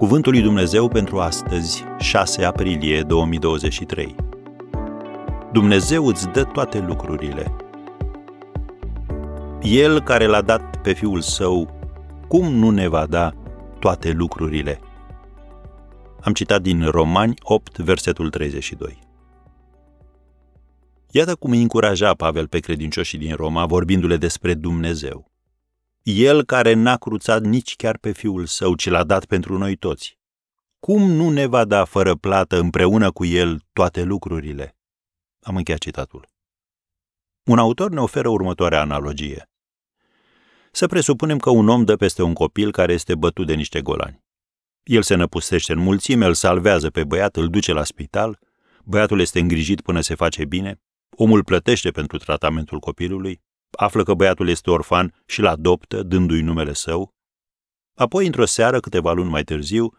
Cuvântul lui Dumnezeu pentru astăzi, 6 aprilie 2023. Dumnezeu îți dă toate lucrurile. El care l-a dat pe Fiul Său, cum nu ne va da toate lucrurile? Am citat din Romani 8, versetul 32. Iată cum îi încuraja Pavel pe credincioșii din Roma, vorbindu-le despre Dumnezeu. El care n-a cruțat nici chiar pe Fiul Său, ci l-a dat pentru noi toți. Cum nu ne va da fără plată împreună cu El toate lucrurile? Am încheiat citatul. Un autor ne oferă următoarea analogie. Să presupunem că un om dă peste un copil care este bătut de niște golani. El se năpustește în mulțime, îl salvează pe băiat, îl duce la spital, băiatul este îngrijit până se face bine, omul plătește pentru tratamentul copilului, află că băiatul este orfan și îl adoptă, dându-i numele său. Apoi, într-o seară, câteva luni mai târziu,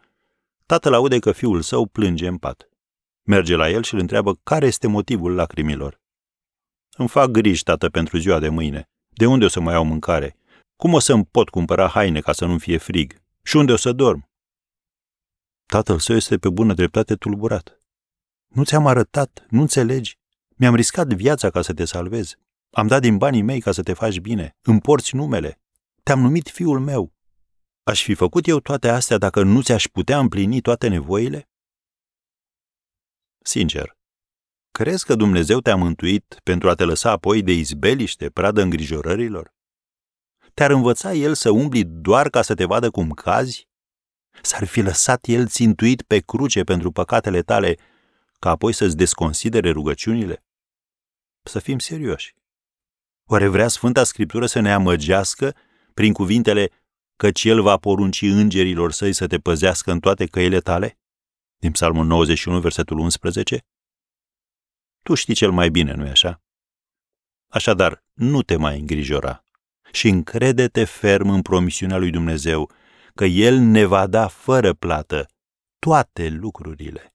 tatăl aude că fiul său plânge în pat. Merge la el și îl întreabă care este motivul lacrimilor. Îmi fac griji, tată, pentru ziua de mâine. De unde o să mai iau mâncare? Cum o să-mi pot cumpăra haine ca să nu fie frig? Și unde o să dorm? Tatăl său este pe bună dreptate tulburat. Nu ți-am arătat, nu înțelegi. Mi-am riscat viața ca să te salvez. Am dat din banii mei ca să te faci bine. Îmi porți numele. Te-am numit fiul meu. Aș fi făcut eu toate astea dacă nu ți-aș putea împlini toate nevoile? Sincer, crezi că Dumnezeu te-a mântuit pentru a te lăsa apoi de izbeliște, pradă îngrijorărilor? Te-ar învăța El să umbli doar ca să te vadă cum cazi? S-ar fi lăsat El țintuit pe cruce pentru păcatele tale, ca apoi să-ți desconsidere rugăciunile? Să fim serioși. Oare vrea Sfânta Scriptură să ne amăgească prin cuvintele căci El va porunci îngerilor săi să te păzească în toate căile tale? Din Psalmul 91, versetul 11? Tu știi cel mai bine, nu-i așa? Așadar, nu te mai îngrijora și încrede-te ferm în promisiunea lui Dumnezeu că El ne va da fără plată toate lucrurile.